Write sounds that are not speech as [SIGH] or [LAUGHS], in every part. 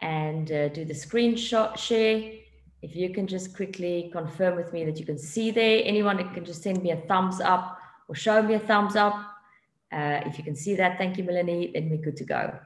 and uh, do the screenshot share. If you can just quickly confirm with me that you can see there, anyone can just send me a thumbs up or show me a thumbs up. Uh, if you can see that, thank you, Melanie, then we're good to go.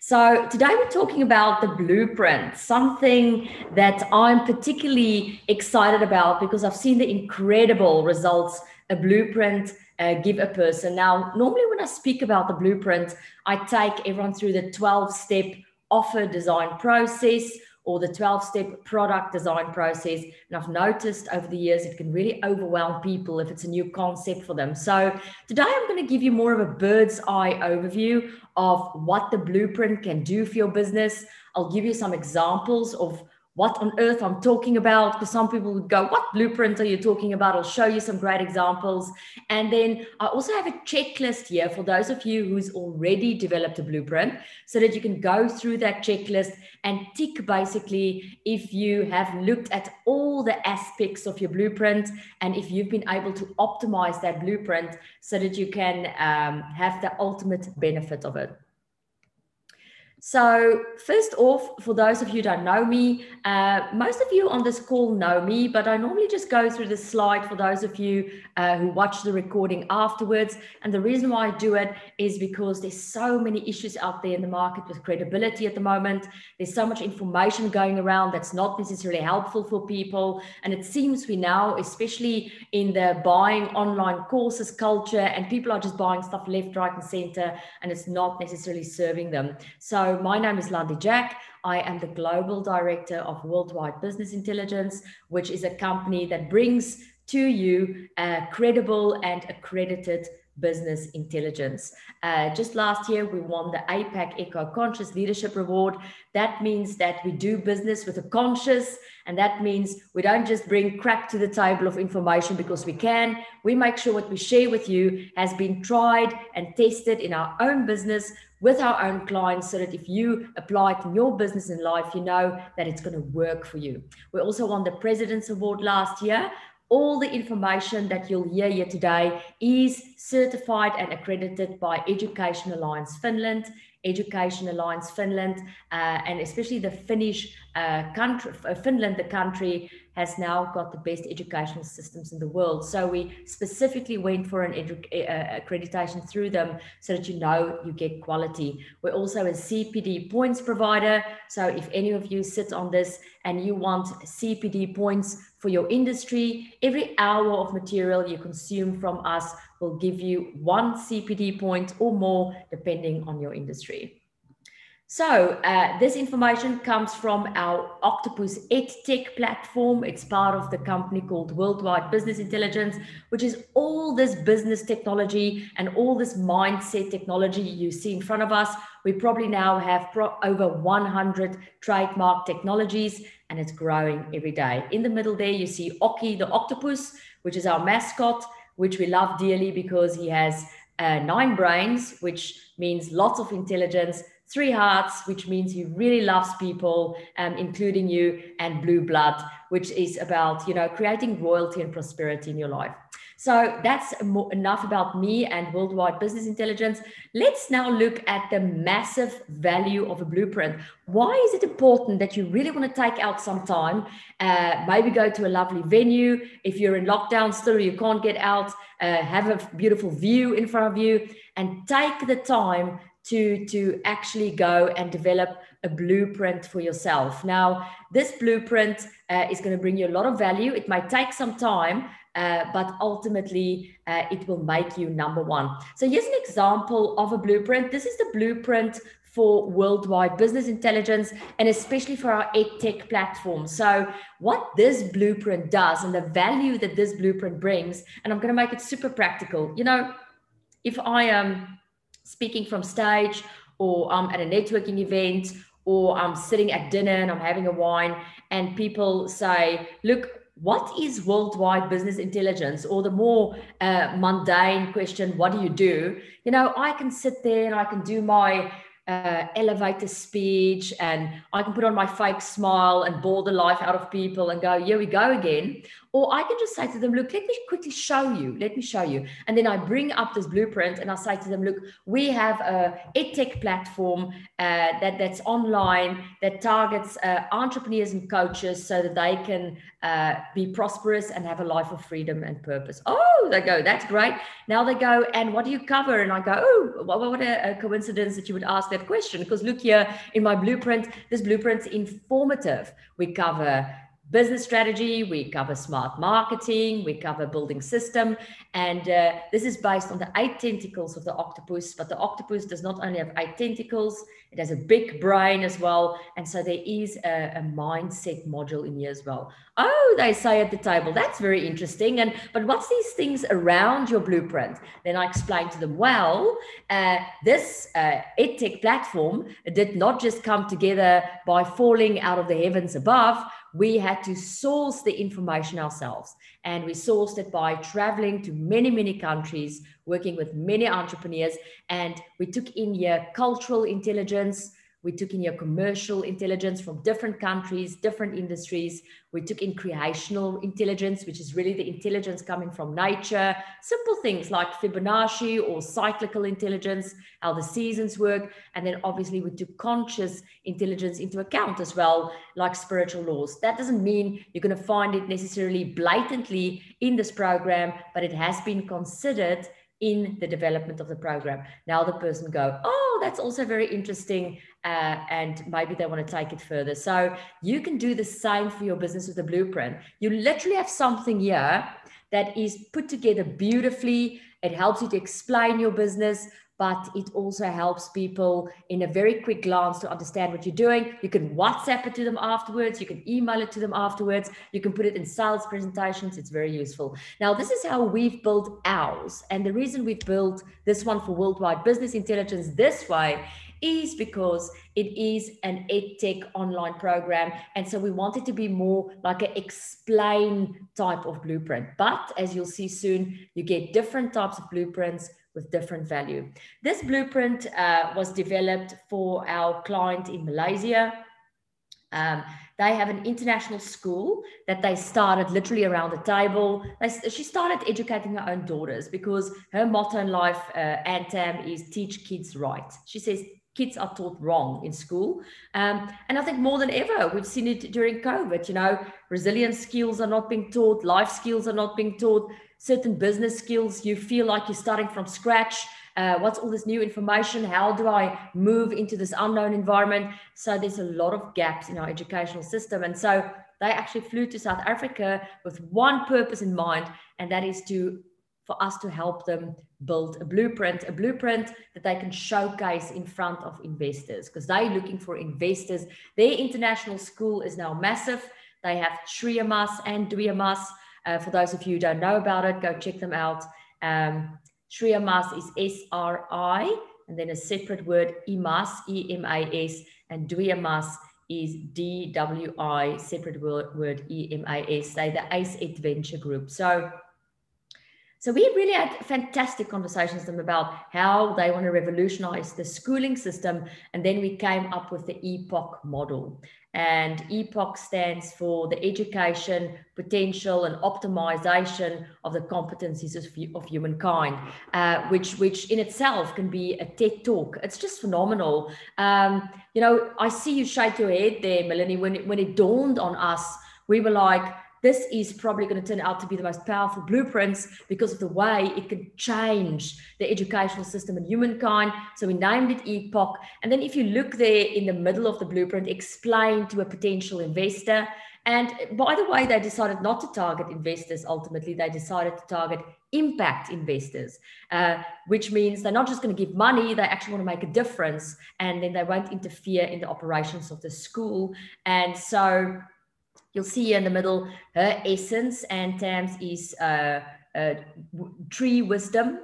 So today we're talking about the blueprint, something that I'm particularly excited about because I've seen the incredible results a blueprint uh, give a person. Now, normally when I speak about the blueprint, I take everyone through the 12 step offer design process or the 12 step product design process. And I've noticed over the years it can really overwhelm people if it's a new concept for them. So today I'm going to give you more of a bird's eye overview of what the blueprint can do for your business. I'll give you some examples of what on earth I'm talking about because some people would go, What blueprint are you talking about? I'll show you some great examples. And then I also have a checklist here for those of you who's already developed a blueprint so that you can go through that checklist and tick basically if you have looked at all the aspects of your blueprint and if you've been able to optimize that blueprint so that you can um, have the ultimate benefit of it. So, first off, for those of you who don't know me, uh, most of you on this call know me, but I normally just go through the slide for those of you uh, who watch the recording afterwards. And the reason why I do it is because there's so many issues out there in the market with credibility at the moment. There's so much information going around that's not necessarily helpful for people. And it seems we now, especially in the buying online courses culture, and people are just buying stuff left, right, and center, and it's not necessarily serving them. So, my name is Landi Jack. I am the Global Director of Worldwide Business Intelligence, which is a company that brings to you credible and accredited business intelligence. Uh, just last year, we won the APAC Eco Conscious Leadership Award. That means that we do business with a conscious, and that means we don't just bring crap to the table of information because we can. We make sure what we share with you has been tried and tested in our own business with our own clients so that if you apply it in your business and life, you know that it's going to work for you. We also won the President's Award last year. All the information that you'll hear here today is certified and accredited by Education Alliance Finland, Education Alliance Finland, uh, and especially the Finnish uh, country, uh, Finland, the country has now got the best educational systems in the world. So we specifically went for an uh, accreditation through them so that you know you get quality. We're also a CPD points provider. So if any of you sit on this and you want CPD points for your industry, every hour of material you consume from us will give you one CPD point or more, depending on your industry. So uh, this information comes from our Octopus EdTech platform. It's part of the company called Worldwide Business Intelligence, which is all this business technology and all this mindset technology you see in front of us. We probably now have pro- over 100 trademark technologies and it's growing every day. In the middle there, you see Oki the octopus, which is our mascot, which we love dearly because he has uh, nine brains, which means lots of intelligence three hearts, which means he really loves people, um, including you, and blue blood, which is about you know creating royalty and prosperity in your life. So that's enough about me and worldwide business intelligence. Let's now look at the massive value of a blueprint. Why is it important that you really want to take out some time, uh, maybe go to a lovely venue? If you're in lockdown still, you can't get out, uh, have a beautiful view in front of you, and take the time to to actually go and develop a blueprint for yourself now this blueprint uh, is going to bring you a lot of value it might take some time uh, but ultimately uh, it will make you number one so here's an example of a blueprint this is the blueprint for worldwide business intelligence and especially for our edtech platform. So, what this blueprint does and the value that this blueprint brings, and I'm going to make it super practical. You know, if I am speaking from stage or I'm at a networking event or I'm sitting at dinner and I'm having a wine and people say, look, what is worldwide business intelligence? Or the more uh, mundane question, what do you do? You know, I can sit there and I can do my uh, elevator speech and I can put on my fake smile and bore the life out of people and go, here we go again. Or I can just say to them, look, let me quickly show you. Let me show you. And then I bring up this blueprint and I say to them, look, we have a edtech platform uh, that, that's online that targets uh, entrepreneurs and coaches so that they can uh, be prosperous and have a life of freedom and purpose. Oh, they go, that's great. Now they go, and what do you cover? And I go, oh, what, what a, a coincidence that you would ask that question. Because look here in my blueprint, this blueprint's informative. We cover business strategy, we cover smart marketing, we cover building system. And uh, this is based on the eight tentacles of the octopus. But the octopus does not only have eight tentacles, it has a big brain as well. And so there is a, a mindset module in here as well. Oh, they say at the table, that's very interesting. And but what's these things around your blueprint? Then I explain to them, well, uh, this uh, EdTech platform did not just come together by falling out of the heavens above we had to source the information ourselves. And we sourced it by traveling to many, many countries, working with many entrepreneurs. And we took in here cultural intelligence, we took in your commercial intelligence from different countries, different industries. We took in creational intelligence, which is really the intelligence coming from nature. Simple things like Fibonacci or cyclical intelligence, how the seasons work. And then obviously we took conscious intelligence into account as well, like spiritual laws. That doesn't mean you're going to find it necessarily blatantly in this program, but it has been considered in the development of the program. Now the person go, oh, that's also very interesting, uh, and maybe they want to take it further. So you can do the same for your business with a blueprint. You literally have something here that is put together beautifully. It helps you to explain your business, but it also helps people in a very quick glance to understand what you're doing. You can WhatsApp it to them afterwards. You can email it to them afterwards. You can put it in sales presentations. It's very useful. Now, this is how we've built ours. And the reason we've built this one for worldwide business intelligence this way is because it is an edtech online program. And so we want it to be more like an explain type of blueprint. But as you'll see soon, you get different types of blueprints with different value. This blueprint uh, was developed for our client in Malaysia. Um, they have an international school that they started literally around the table. They, she started educating her own daughters because her motto in life, uh, Antam, is teach kids right. She says kids are taught wrong in school. Um, and I think more than ever, we've seen it during COVID. You know, resilience skills are not being taught, life skills are not being taught certain business skills you feel like you're starting from scratch uh, what's all this new information how do i move into this unknown environment so there's a lot of gaps in our educational system and so they actually flew to south africa with one purpose in mind and that is to for us to help them build a blueprint, a blueprint that they can showcase in front of investors because they're looking for investors. Their international school is now massive. They have Sri Emas and Dwi Emas. Uh, for those of you who don't know about it, go check them out. Um, Mas is S R I, and then a separate word, EMAS, E M A S, and Dwi Emas is D W I, separate word, word E M A S. They the ACE Adventure Group. So, so we really had fantastic conversations with them about how they want to revolutionize the schooling system. And then we came up with the EPOC model and EPOC stands for the education, potential, and optimization of the competencies of, of humankind, uh, which, which in itself can be a TED talk. It's just phenomenal. Um, you know, I see you shake your head there, Melanie. When when it dawned on us, we were like, this is probably going to turn out to be the most powerful blueprints because of the way it could change the educational system and humankind. So we named it EPOC. And then if you look there in the middle of the blueprint, explain to a potential investor. And by the way, they decided not to target investors ultimately. They decided to target impact investors, uh, which means they're not just going to give money, they actually want to make a difference. And then they won't interfere in the operations of the school. And so You'll see in the middle, her essence and Tam's is uh, uh, tree wisdom.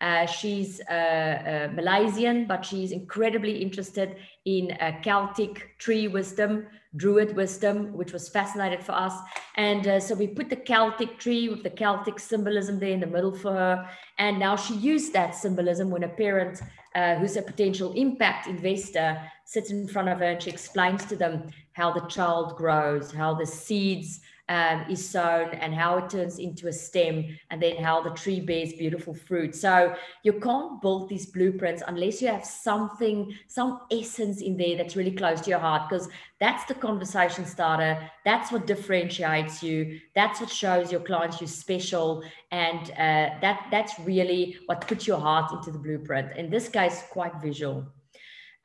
Uh, she's uh, uh, Malaysian, but she's incredibly interested in uh, Celtic tree wisdom, Druid wisdom, which was fascinated for us. And uh, so we put the Celtic tree with the Celtic symbolism there in the middle for her. And now she used that symbolism when a parent who's a potential impact investor sits in front of her and she explains to them how the child grows, how the seeds um, is sown and how it turns into a stem and then how the tree bears beautiful fruit. So you can't build these blueprints unless you have something, some essence in there that's really close to your heart because that's the conversation starter. That's what differentiates you. That's what shows your clients you're special. And uh, that that's really what puts your heart into the blueprint. In this case, quite visual.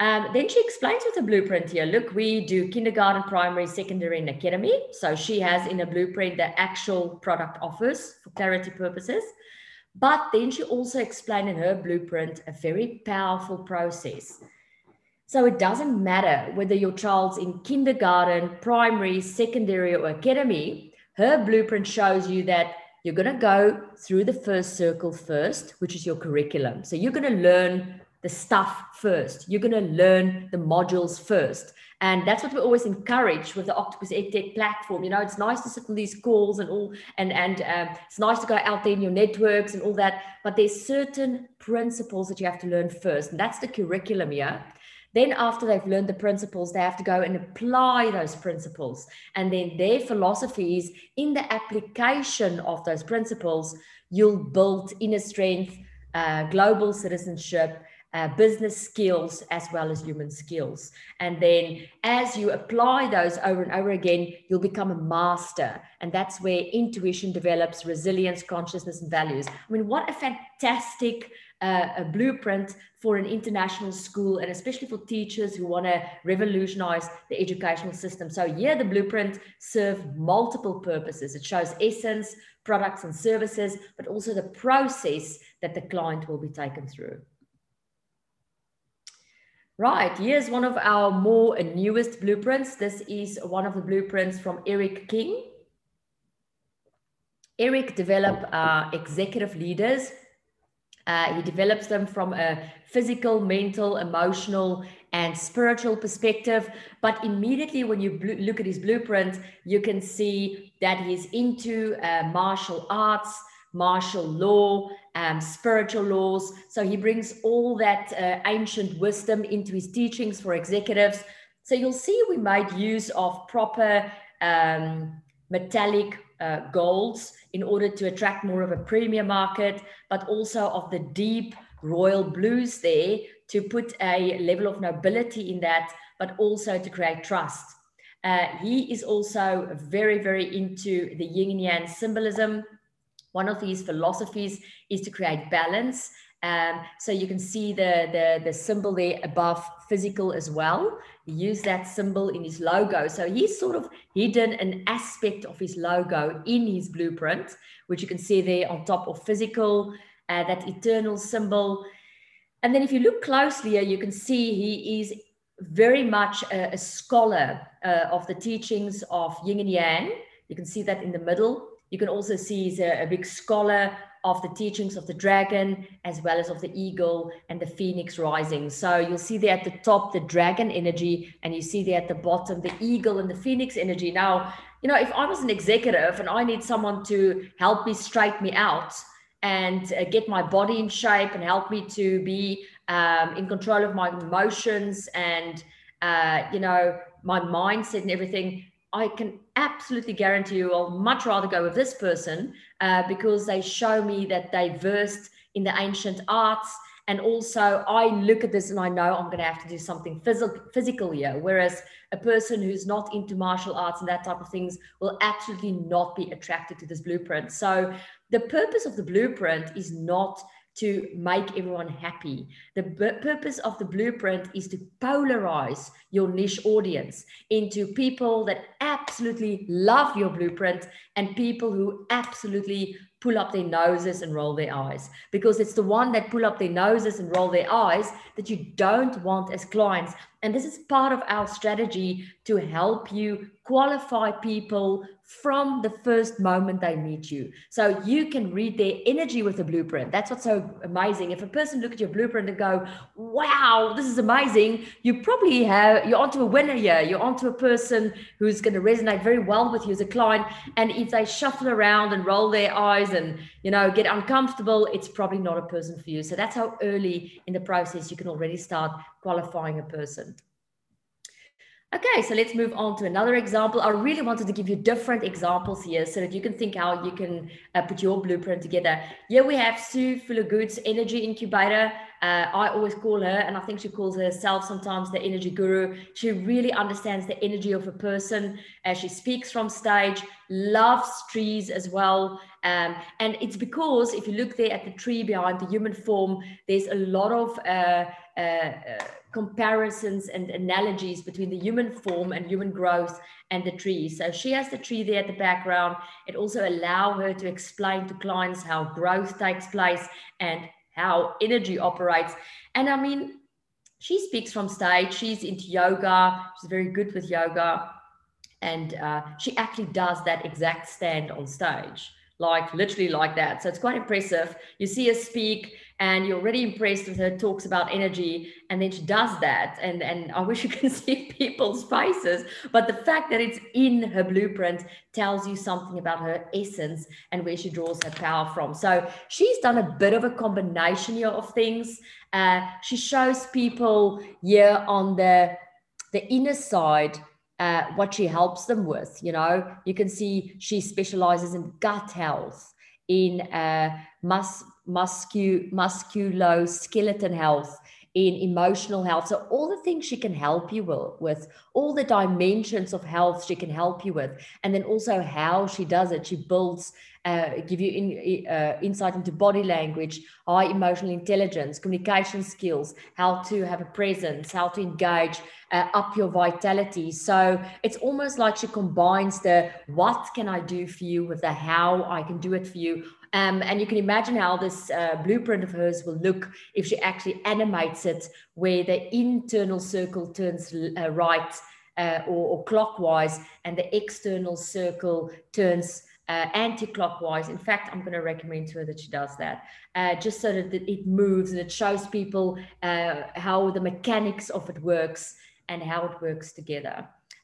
Um, then she explains with a blueprint here. Look, we do kindergarten, primary, secondary, and academy. So she has in a blueprint the actual product offers for clarity purposes. But then she also explained in her blueprint a very powerful process. So it doesn't matter whether your child's in kindergarten, primary, secondary, or academy. Her blueprint shows you that you're going to go through the first circle first, which is your curriculum. So you're going to learn the stuff first. You're going to learn the modules first. And that's what we always encourage with the Octopus EdTech platform. You know, it's nice to sit on these calls and all, and and um, it's nice to go out there in your networks and all that. But there's certain principles that you have to learn first, and that's the curriculum yeah? Then, after they've learned the principles, they have to go and apply those principles. And then their philosophy is in the application of those principles, you'll build inner strength, uh, global citizenship, uh, business skills as well as human skills. And then as you apply those over and over again, you'll become a master. And that's where intuition develops resilience, consciousness, and values. I mean, what a fantastic uh, a blueprint for an international school and especially for teachers who want to revolutionize the educational system. So here the blueprint serves multiple purposes. It shows essence, products and services, but also the process that the client will be taken through. Right, here's one of our more newest blueprints. This is one of the blueprints from Eric King. Eric developed uh, executive leaders. Uh, he develops them from a physical, mental, emotional, and spiritual perspective. But immediately when you look at his blueprint, you can see that he's into uh, martial arts, martial law, um, spiritual laws. So he brings all that uh, ancient wisdom into his teachings for executives. So you'll see we made use of proper um, metallic uh, golds in order to attract more of a premium market, but also of the deep royal blues there to put a level of nobility in that, but also to create trust. Uh, he is also very, very into the yin and yang symbolism one of these philosophies is to create balance. Um, so you can see the, the, the symbol there above physical as well. He used that symbol in his logo. So he's sort of hidden an aspect of his logo in his blueprint, which you can see there on top of physical, uh, that eternal symbol. And then if you look closely, you can see he is very much a, a scholar uh, of the teachings of yin and yang. You can see that in the middle you can also see he's a, a big scholar of the teachings of the dragon as well as of the eagle and the phoenix rising. So you'll see there at the top the dragon energy, and you see there at the bottom the eagle and the phoenix energy. Now, you know, if I was an executive and I need someone to help me straighten me out and uh, get my body in shape and help me to be um, in control of my emotions and, uh, you know, my mindset and everything, I can absolutely guarantee you I'll much rather go with this person uh, because they show me that they versed in the ancient arts. And also, I look at this and I know I'm going to have to do something phys- physical here. Whereas a person who's not into martial arts and that type of things will absolutely not be attracted to this blueprint. So, the purpose of the blueprint is not to make everyone happy. The purpose of the blueprint is to polarize your niche audience into people that absolutely love your blueprint and people who absolutely pull up their noses and roll their eyes because it's the one that pull up their noses and roll their eyes that you don't want as clients and this is part of our strategy to help you qualify people from the first moment they meet you. So you can read their energy with a blueprint. That's what's so amazing. If a person look at your blueprint and go, wow, this is amazing, you probably have, you're onto a winner here. You're onto a person who's going to resonate very well with you as a client. And if they shuffle around and roll their eyes and, you know, get uncomfortable, it's probably not a person for you. So that's how early in the process you can already start qualifying a person. Okay, so let's move on to another example. I really wanted to give you different examples here so that you can think how you can uh, put your blueprint together. Here we have Sue Fuller-Goods Energy Incubator. Uh, I always call her, and I think she calls herself sometimes the energy guru. She really understands the energy of a person. as she speaks from stage, loves trees as well. Um, and it's because if you look there at the tree behind the human form, there's a lot of uh, uh, uh comparisons and analogies between the human form and human growth and the tree. So she has the tree there at the background. It also allow her to explain to clients how growth takes place and how energy operates. And I mean, she speaks from stage. She's into yoga. She's very good with yoga. And uh, she actually does that exact stand on stage like literally like that. So it's quite impressive. You see her speak and you're already impressed with her talks about energy. And then she does that. And, and I wish you can [LAUGHS] see people's faces. But the fact that it's in her blueprint tells you something about her essence and where she draws her power from. So she's done a bit of a combination here of things. Uh, she shows people here on the the inner side uh, what she helps them with. You know, you can see she specializes in gut health, in uh, mus- muscu- musculoskeleton health, in emotional health. So all the things she can help you with, all the dimensions of health she can help you with, and then also how she does it. She builds, uh, give you in, uh, insight into body language, high emotional intelligence, communication skills, how to have a presence, how to engage, uh, up your vitality. So it's almost like she combines the what can I do for you with the how I can do it for you um, and you can imagine how this uh, blueprint of hers will look if she actually animates it, where the internal circle turns uh, right uh, or, or, clockwise, and the external circle turns uh, anti-clockwise. In fact, I'm going to recommend to her that she does that, uh, just so that it moves and it shows people uh, how the mechanics of it works and how it works together.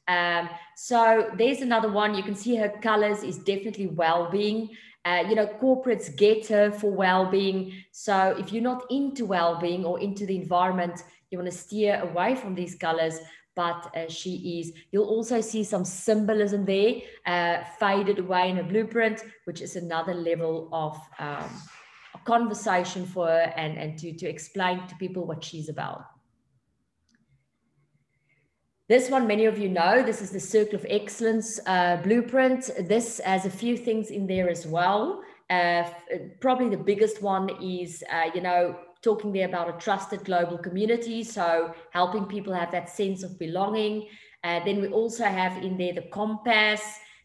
Um, so there's another one. You can see her colors is definitely well-being. Uh, you know, corporates get her for well-being. So if you're not into well-being or into the environment, you want to steer away from these colors. But uh, she is. You'll also see some symbolism there, uh, faded away in a blueprint, which is another level of um, conversation for her and, and to, to explain to people what she's about. This one, many of you know, this is the Circle of Excellence uh, blueprint. This has a few things in there as well. Uh, probably the biggest one is, uh, you know, talking there about a trusted global community. So helping people have that sense of belonging. Uh, then we also have in there the compass.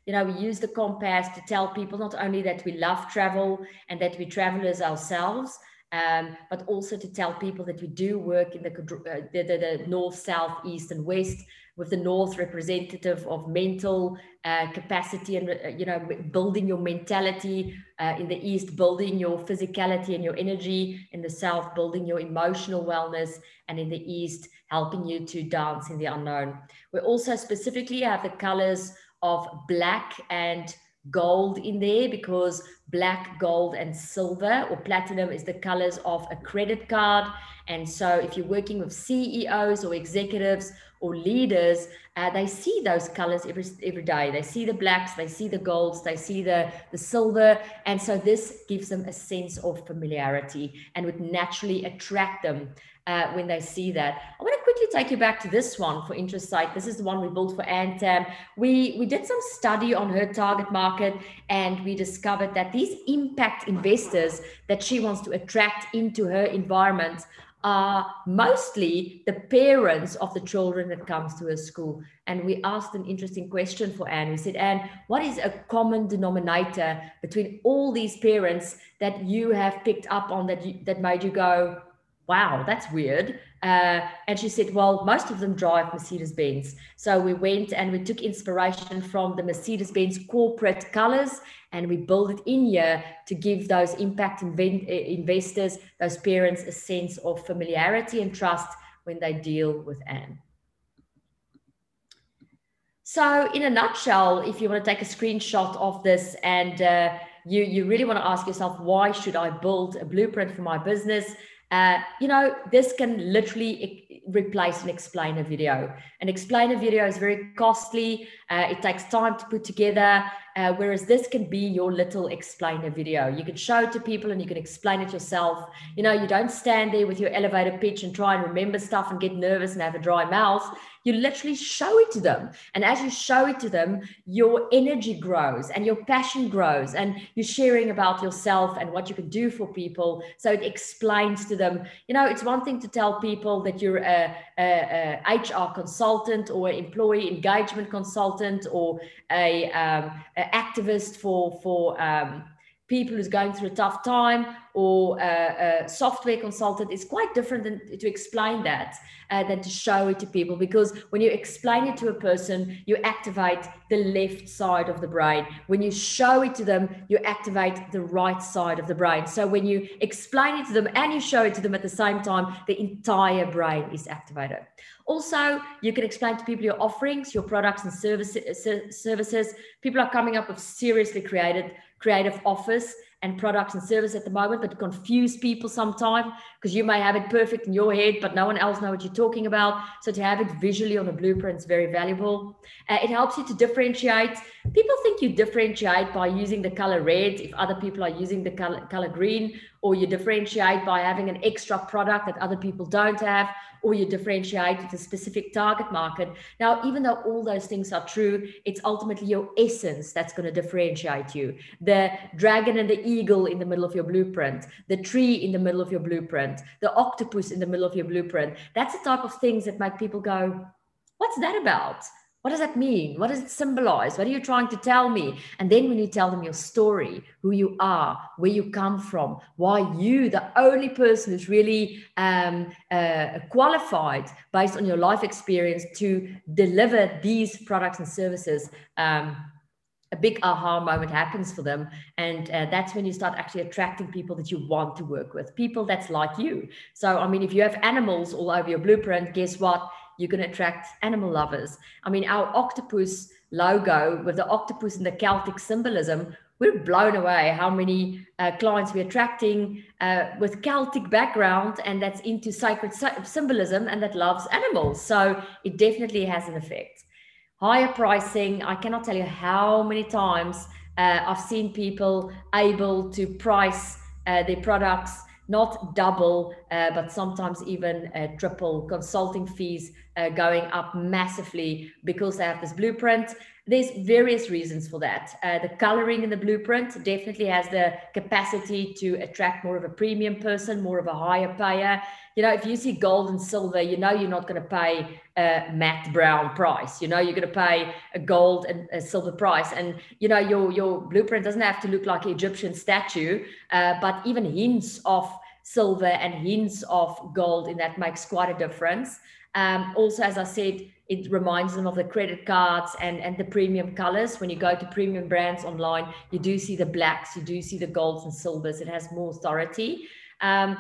You know, we use the compass to tell people not only that we love travel and that we travelers ourselves, um, but also to tell people that we do work in the, uh, the, the, the, north, south, east, and west, with the north representative of mental uh, capacity and uh, you know building your mentality uh, in the east building your physicality and your energy in the south building your emotional wellness and in the east helping you to dance in the unknown. We also specifically have the colors of black and gold in there because black, gold, and silver or platinum is the colors of a credit card. And so, if you're working with CEOs or executives or leaders, uh, they see those colors every every day. They see the blacks, they see the golds, they see the the silver, and so this gives them a sense of familiarity and would naturally attract them uh, when they see that. I want to quickly take you back to this one for interest site. This is the one we built for Antam. We, we did some study on her target market and we discovered that these impact investors that she wants to attract into her environment are mostly the parents of the children that comes to her school. And we asked an interesting question for Anne. We said, Anne, what is a common denominator between all these parents that you have picked up on that you, that made you go, wow, that's weird. Uh, and she said, well, most of them drive Mercedes Benz. So we went and we took inspiration from the Mercedes Benz corporate colors and we built it in here to give those impact inv- investors, those parents, a sense of familiarity and trust when they deal with Anne. So, in a nutshell, if you want to take a screenshot of this and uh, you, you really want to ask yourself, why should I build a blueprint for my business? Uh, you know, this can literally replace an explainer video. An explainer video is very costly. Uh, it takes time to put together. Uh, whereas this can be your little explainer video. You can show it to people and you can explain it yourself. You know, you don't stand there with your elevator pitch and try and remember stuff and get nervous and have a dry mouth you literally show it to them. And as you show it to them, your energy grows and your passion grows, and you're sharing about yourself and what you can do for people. So it explains to them, you know, it's one thing to tell people that you're a, a, a HR consultant or employee engagement consultant or a, um, activist for, for, um, people who's going through a tough time or a, a software consultant is quite different than to explain that uh, than to show it to people because when you explain it to a person you activate the left side of the brain. When you show it to them you activate the right side of the brain. So when you explain it to them and you show it to them at the same time the entire brain is activated. Also you can explain to people your offerings your products and services services. People are coming up with seriously created creative office and products and service at the moment, but confuse people sometimes because you may have it perfect in your head, but no one else know what you're talking about. So to have it visually on a blueprint is very valuable. Uh, it helps you to differentiate. People think you differentiate by using the color red if other people are using the color, color green, or you differentiate by having an extra product that other people don't have, or you differentiate with a specific target market. Now, even though all those things are true, it's ultimately your essence that's going to differentiate you. The dragon and the eagle in the middle of your blueprint, the tree in the middle of your blueprint, the octopus in the middle of your blueprint. That's the type of things that make people go, What's that about? What does that mean? What does it symbolize? What are you trying to tell me? And then when you tell them your story, who you are, where you come from, why you, the only person who's really um, uh, qualified based on your life experience to deliver these products and services. Um, a big aha moment happens for them and uh, that's when you start actually attracting people that you want to work with people that's like you so i mean if you have animals all over your blueprint guess what you're going to attract animal lovers. I mean, our octopus logo with the octopus and the Celtic symbolism, we're blown away how many uh, clients we're attracting uh, with Celtic background and that's into sacred symbolism and that loves animals. So it definitely has an effect. Higher pricing, I cannot tell you how many times uh, I've seen people able to price uh, their products not double, uh, but sometimes even uh, triple consulting fees uh, going up massively because they have this blueprint. There's various reasons for that. Uh, the coloring in the blueprint definitely has the capacity to attract more of a premium person, more of a higher payer. You know, if you see gold and silver, you know you're not going to pay a matte brown price. You know you're going to pay a gold and a silver price, and you know your your blueprint doesn't have to look like an Egyptian statue, uh, but even hints of silver and hints of gold in that makes quite a difference. Um, also, as I said, it reminds them of the credit cards and, and the premium colors. When you go to premium brands online, you do see the blacks, you do see the golds and silvers. It has more authority. Um,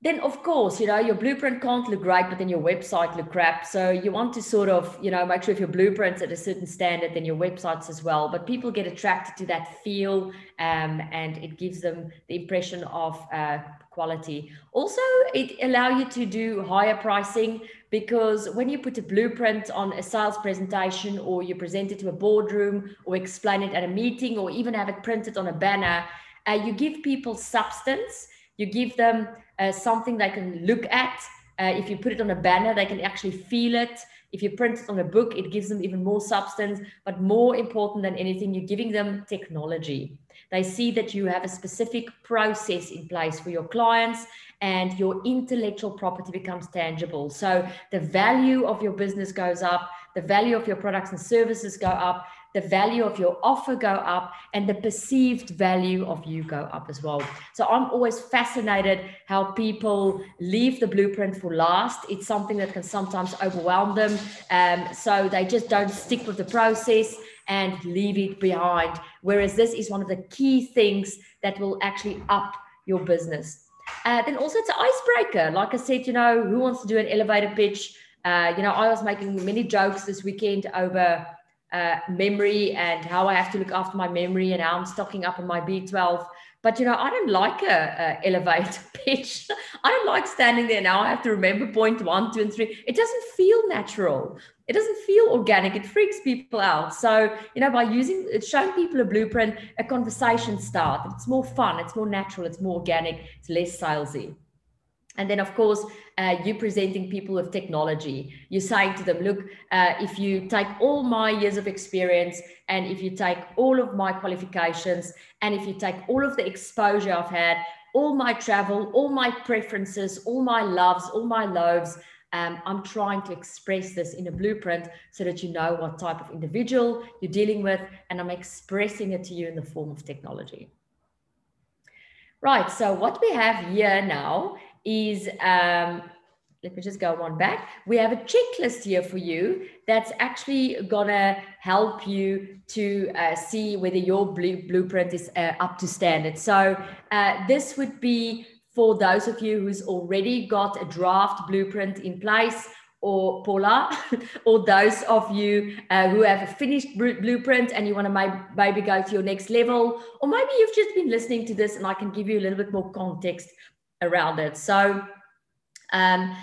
then of course you know your blueprint can't look great but then your website look crap. So you want to sort of you know make sure if your blueprint's at a certain standard then your websites as well. But people get attracted to that feel um, and it gives them the impression of uh, quality. Also it allow you to do higher pricing because when you put a blueprint on a sales presentation or you present it to a boardroom or explain it at a meeting or even have it printed on a banner uh, you give people substance. You give them uh, something they can look at. Uh, if you put it on a banner, they can actually feel it. If you print it on a book, it gives them even more substance. But more important than anything, you're giving them technology. They see that you have a specific process in place for your clients and your intellectual property becomes tangible. So the value of your business goes up, the value of your products and services go up, the value of your offer go up, and the perceived value of you go up as well. So I'm always fascinated how people leave the blueprint for last. It's something that can sometimes overwhelm them. Um, so they just don't stick with the process and leave it behind. Whereas this is one of the key things that will actually up your business. Uh, then also it's an icebreaker. Like I said, you know, who wants to do an elevator pitch? Uh, you know, I was making many jokes this weekend over uh, memory and how I have to look after my memory and how I'm stocking up on my B12. But you know, I don't like a, a elevator [LAUGHS] pitch. I don't like standing there now. I have to remember point one, two, and three. It doesn't feel natural. It doesn't feel organic. It freaks people out. So you know, by using showing people a blueprint, a conversation start. It's more fun. It's more natural. It's more organic. It's less salesy. And then, of course, uh, you presenting people with technology. You're saying to them, look, uh, if you take all my years of experience and if you take all of my qualifications and if you take all of the exposure I've had, all my travel, all my preferences, all my loves, all my loaves, um, I'm trying to express this in a blueprint so that you know what type of individual you're dealing with, and I'm expressing it to you in the form of technology. Right, so what we have here now is um, let me just go one back. We have a checklist here for you that's actually gonna help you to uh, see whether your blue, blueprint is uh, up to standard. So uh, this would be for those of you who's already got a draft blueprint in place or Paula, [LAUGHS] or those of you uh, who have a finished blueprint and you want to maybe go to your next level, or maybe you've just been listening to this and I can give you a little bit more context around it. So um,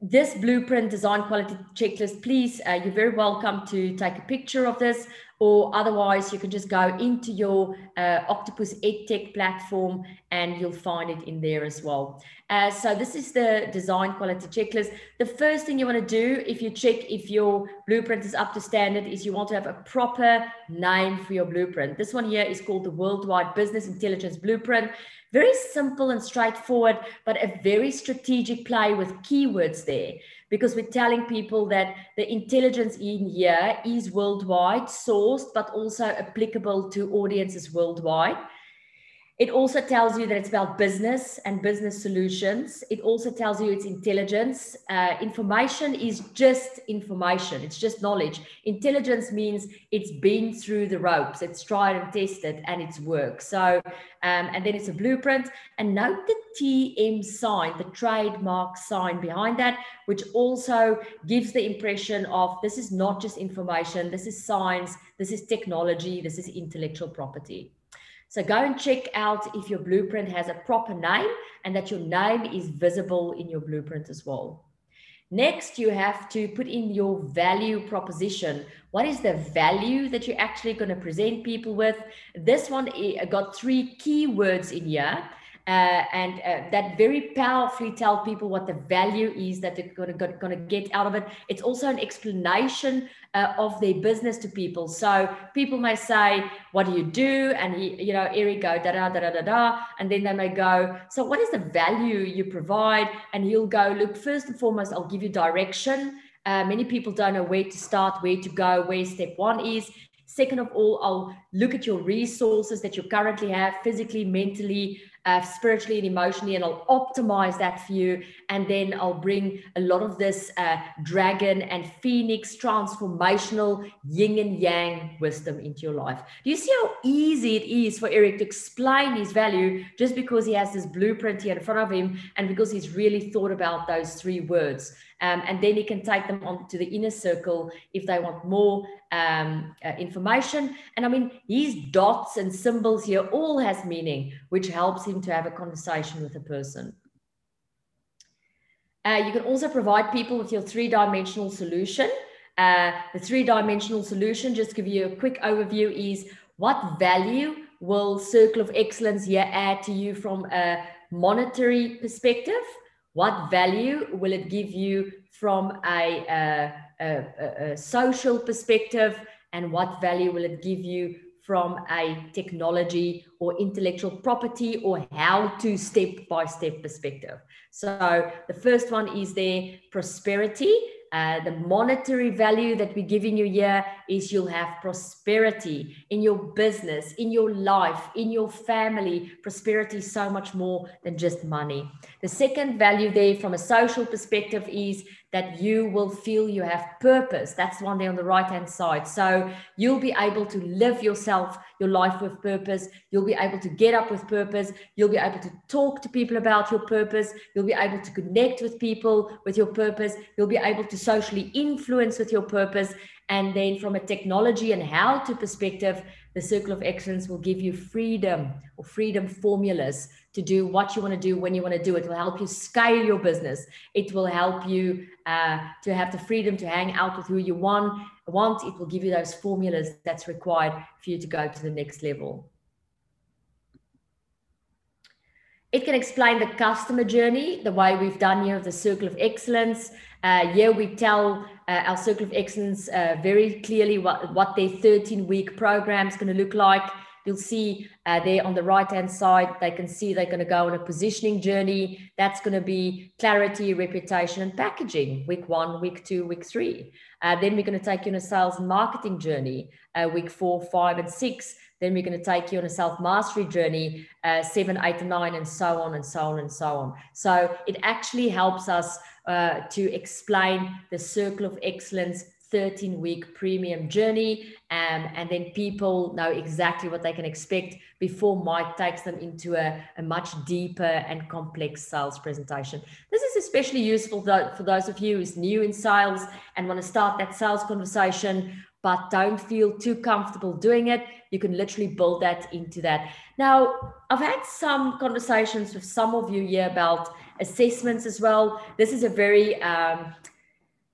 this blueprint design quality checklist, please, uh, you're very welcome to take a picture of this or otherwise you can just go into your uh, Octopus EdTech platform and you'll find it in there as well. Uh, so this is the design quality checklist. The first thing you want to do if you check if your blueprint is up to standard is you want to have a proper name for your blueprint. This one here is called the Worldwide Business Intelligence Blueprint. Very simple and straightforward, but a very strategic play with keywords there because we're telling people that the intelligence in here is worldwide sourced, but also applicable to audiences worldwide. It also tells you that it's about business and business solutions. It also tells you it's intelligence. Uh, information is just information, it's just knowledge. Intelligence means it's been through the ropes, it's tried and tested, and it's worked. So, um, and then it's a blueprint. And note the TM sign, the trademark sign behind that, which also gives the impression of this is not just information, this is science, this is technology, this is intellectual property. So go and check out if your blueprint has a proper name and that your name is visible in your blueprint as well. Next, you have to put in your value proposition. What is the value that you're actually going to present people with? This one eh, got three keywords in here. Uh, and uh, that very powerfully tell people what the value is that they're going to, going to get out of it. It's also an explanation uh, of their business to people. So people may say, "What do you do?" And he, you know, Eric go da da da da da da, and then they may go, "So what is the value you provide?" And he'll go, "Look, first and foremost, I'll give you direction." Uh, many people don't know where to start, where to go, where step one is. Second of all, I'll look at your resources that you currently have physically, mentally, uh, spiritually and emotionally, and I'll optimize that for you. And then I'll bring a lot of this uh, dragon and phoenix transformational yin and yang wisdom into your life. Do you see how easy it is for Eric to explain his value just because he has this blueprint here in front of him and because he's really thought about those three words? Um, and then he can take them on to the inner circle if they want more um, uh, information. And I mean, his dots and symbols here all has meaning, which helps him to have a conversation with a person. Uh, you can also provide people with your three-dimensional solution. Uh, the three-dimensional solution, just give you a quick overview, is what value will Circle of Excellence here add to you from a monetary perspective? What value will it give you from a, a, a, a social perspective? And what value will it give you from a technology or intellectual property or how to step by step perspective. So the first one is their prosperity. Uh, the monetary value that we're giving you here is you'll have prosperity in your business, in your life, in your family. Prosperity is so much more than just money. The second value there from a social perspective is that you will feel you have purpose. That's one there on the right hand side. So you'll be able to live yourself, your life with purpose. You'll be able to get up with purpose. You'll be able to talk to people about your purpose. You'll be able to connect with people with your purpose. You'll be able to socially influence with your purpose. And then from a technology and how to perspective, the circle of excellence will give you freedom or freedom formulas to do what you want to do when you want to do it. It will help you scale your business. It will help you uh, to have the freedom to hang out with who you want. Want it will give you those formulas that's required for you to go to the next level. It can explain the customer journey, the way we've done here of the circle of excellence. Uh, here we tell uh, our circle of excellence uh, very clearly what, what their 13 week program is going to look like. You'll see uh, there on the right hand side, they can see they're going to go on a positioning journey. That's going to be clarity, reputation, and packaging week one, week two, week three. Uh, then we're going to take you on a sales and marketing journey, uh, week four, five, and six. Then we're going to take you on a self mastery journey, uh, seven, eight, and nine, and so on and so on and so on. So it actually helps us uh, to explain the circle of excellence 13 week premium journey. Um, and then people know exactly what they can expect before Mike takes them into a, a much deeper and complex sales presentation. This is especially useful though, for those of you who's new in sales and want to start that sales conversation, but don't feel too comfortable doing it. You can literally build that into that. Now, I've had some conversations with some of you here about assessments as well. This is a very um,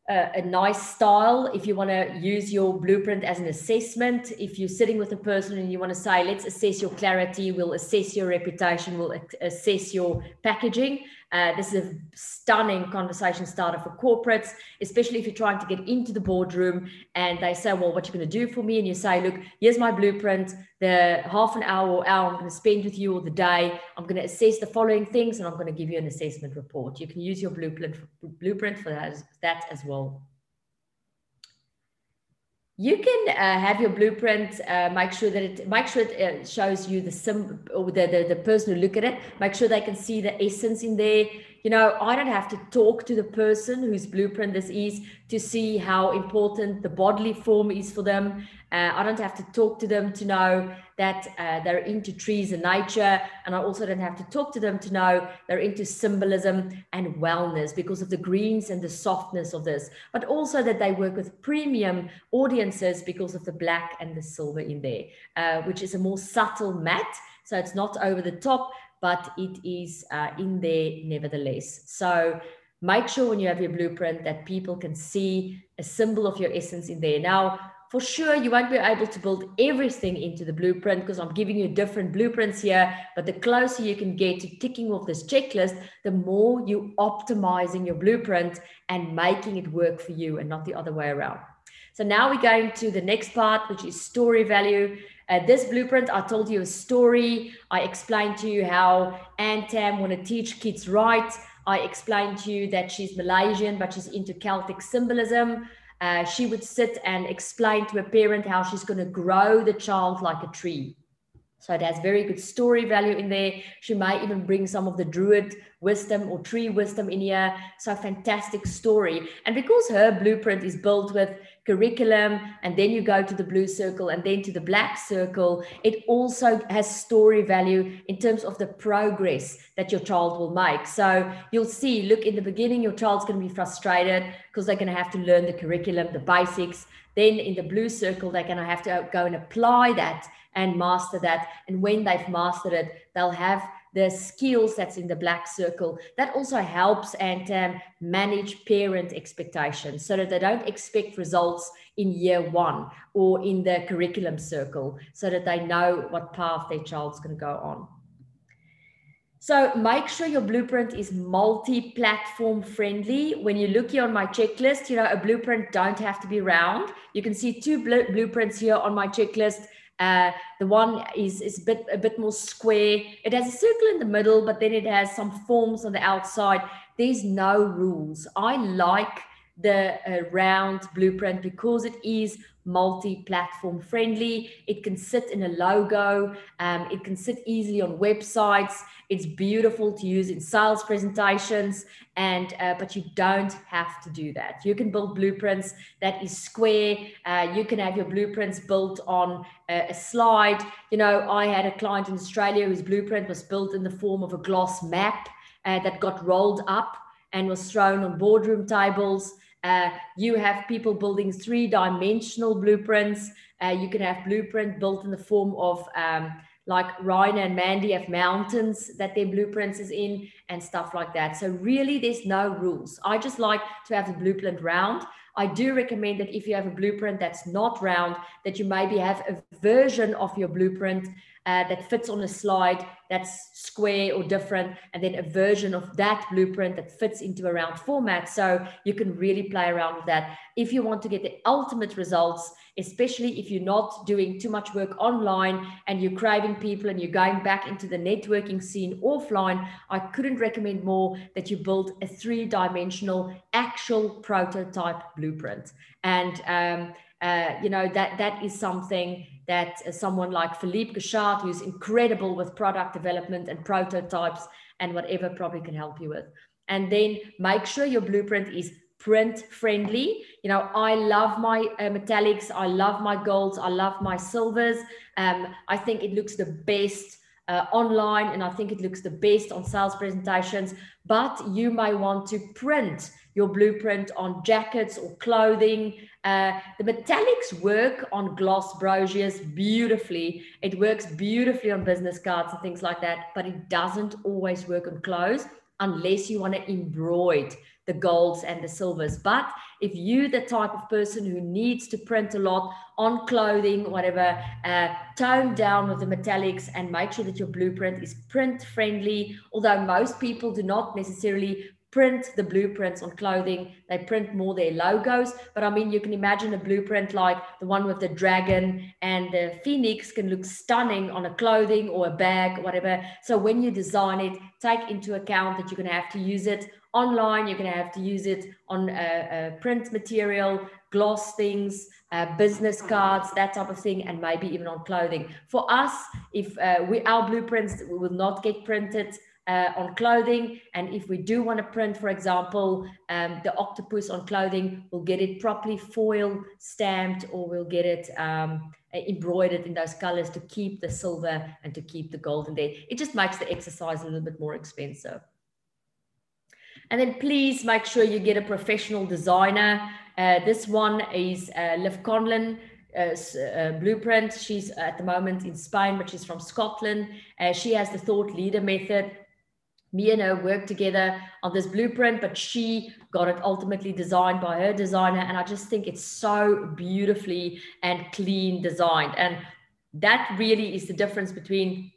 a, nice style if you want to use your blueprint as an assessment. If you're sitting with a person and you want to say, let's assess your clarity, we'll assess your reputation, we'll assess your packaging. Uh, this is a stunning conversation starter for corporates, especially if you're trying to get into the boardroom and they say, Well, what are you going to do for me? And you say, Look, here's my blueprint. The half an hour or hour I'm going to spend with you or the day, I'm going to assess the following things and I'm going to give you an assessment report. You can use your blueprint, blueprint for that, that as well you can uh, have your blueprint uh, make sure that it make sure it uh, shows you the sim or the, the the person who look at it make sure they can see the essence in there you know i don't have to talk to the person whose blueprint this is to see how important the bodily form is for them uh, I don't have to talk to them to know that uh, they're into trees and nature. And I also don't have to talk to them to know they're into symbolism and wellness because of the greens and the softness of this, but also that they work with premium audiences because of the black and the silver in there, uh, which is a more subtle matte. So it's not over the top, but it is uh, in there nevertheless. So make sure when you have your blueprint that people can see a symbol of your essence in there. Now, for sure you won't be able to build everything into the blueprint because I'm giving you different blueprints here. But the closer you can get to ticking off this checklist, the more you optimizing your blueprint and making it work for you and not the other way around. So now we're going to the next part, which is story value. Uh, this blueprint, I told you a story. I explained to you how Antam want to teach kids right. I explained to you that she's Malaysian, but she's into Celtic symbolism. Uh, she would sit and explain to a parent how she's going to grow the child like a tree. So it has very good story value in there. She might even bring some of the druid wisdom or tree wisdom in here. So fantastic story. And because her blueprint is built with curriculum and then you go to the blue circle and then to the black circle, it also has story value in terms of the progress that your child will make. So you'll see, look, in the beginning, your child's going to be frustrated because they're going to have to learn the curriculum, the basics. Then in the blue circle, they're going to have to go and apply that and master that. And when they've mastered it, they'll have the skills that's in the black circle. That also helps and um, manage parent expectations so that they don't expect results in year one or in the curriculum circle so that they know what path their child's going to go on. So make sure your blueprint is multi-platform friendly. When you look here on my checklist, you know, a blueprint don't have to be round. You can see two bl- blueprints here on my checklist. Uh, the one is, is a, bit, a bit more square. It has a circle in the middle, but then it has some forms on the outside. There's no rules. I like the uh, round blueprint because it is multi-platform friendly. It can sit in a logo. Um, it can sit easily on websites. It's beautiful to use in sales presentations, and uh, but you don't have to do that. You can build blueprints that is square. Uh, you can have your blueprints built on a, a slide. You know, I had a client in Australia whose blueprint was built in the form of a gloss map uh, that got rolled up and was thrown on boardroom tables. Uh, you have people building three dimensional blueprints. Uh, you can have blueprint built in the form of um, like Ryan and Mandy have mountains that their blueprints is in and stuff like that. So really there's no rules. I just like to have the blueprint round. I do recommend that if you have a blueprint that's not round, that you maybe have a version of your blueprint uh, that fits on a slide that's square or different, and then a version of that blueprint that fits into a round format. So you can really play around with that. If you want to get the ultimate results, especially if you're not doing too much work online and you're craving people and you're going back into the networking scene offline, I couldn't recommend more that you build a three dimensional actual prototype blueprint. And um, uh, you know that that is something that uh, someone like Philippe Gachard, who's incredible with product development and prototypes and whatever, probably can help you with. And then make sure your blueprint is print friendly. You know, I love my uh, metallics, I love my golds, I love my silvers. Um, I think it looks the best uh, online and I think it looks the best on sales presentations. But you may want to print your blueprint on jackets or clothing. Uh, the metallics work on gloss brochures beautifully. It works beautifully on business cards and things like that, but it doesn't always work on clothes unless you want to embroider the golds and the silvers. But if you're the type of person who needs to print a lot on clothing, whatever, uh, tone down with the metallics and make sure that your blueprint is print friendly. Although most people do not necessarily print the blueprints on clothing. They print more their logos. But I mean, you can imagine a blueprint like the one with the dragon and the phoenix can look stunning on a clothing or a bag, or whatever. So when you design it, take into account that you're going to have to use it online. You're going to have to use it on a, a print material, gloss things, uh, business cards, that type of thing, and maybe even on clothing. For us, if uh, we our blueprints will not get printed uh, on clothing. And if we do want to print, for example, um, the octopus on clothing, we'll get it properly foil stamped or we'll get it um, embroidered in those colors to keep the silver and to keep the gold in there. It just makes the exercise a little bit more expensive. And then please make sure you get a professional designer. Uh, this one is uh, Liv Conlon. Uh, uh, blueprint. She's at the moment in Spain, but she's from Scotland. Uh, she has the thought leader method me and her worked together on this blueprint, but she got it ultimately designed by her designer. And I just think it's so beautifully and clean designed. And that really is the difference between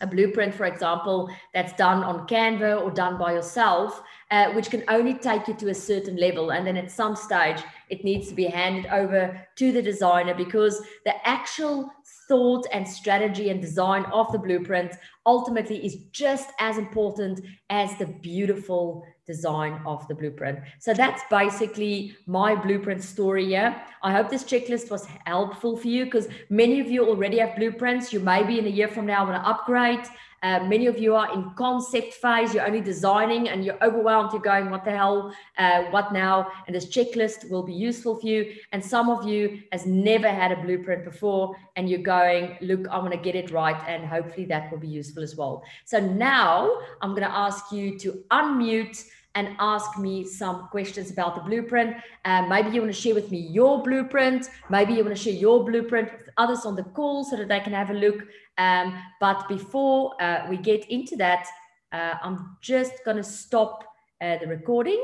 a blueprint, for example, that's done on Canva or done by yourself, uh, which can only take you to a certain level. And then at some stage, it needs to be handed over to the designer because the actual thought and strategy and design of the blueprint ultimately is just as important as the beautiful design of the blueprint. So that's basically my blueprint story here. I hope this checklist was helpful for you because many of you already have blueprints. You may be in a year from now want to upgrade. Uh, many of you are in concept phase, you're only designing and you're overwhelmed. You're going, what the hell? Uh, what now? And this checklist will be useful for you. And some of you has never had a blueprint before and you're going, look, I want to get it right. And hopefully that will be useful as well. So now I'm going to ask you to unmute and ask me some questions about the blueprint. Uh, maybe you want to share with me your blueprint. Maybe you want to share your blueprint with others on the call so that they can have a look. Um, but before uh, we get into that, uh, I'm just going to stop uh, the recording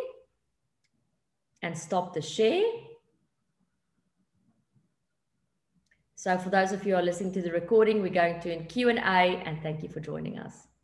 and stop the share. So for those of you who are listening to the recording, we're going to in Q&A and thank you for joining us.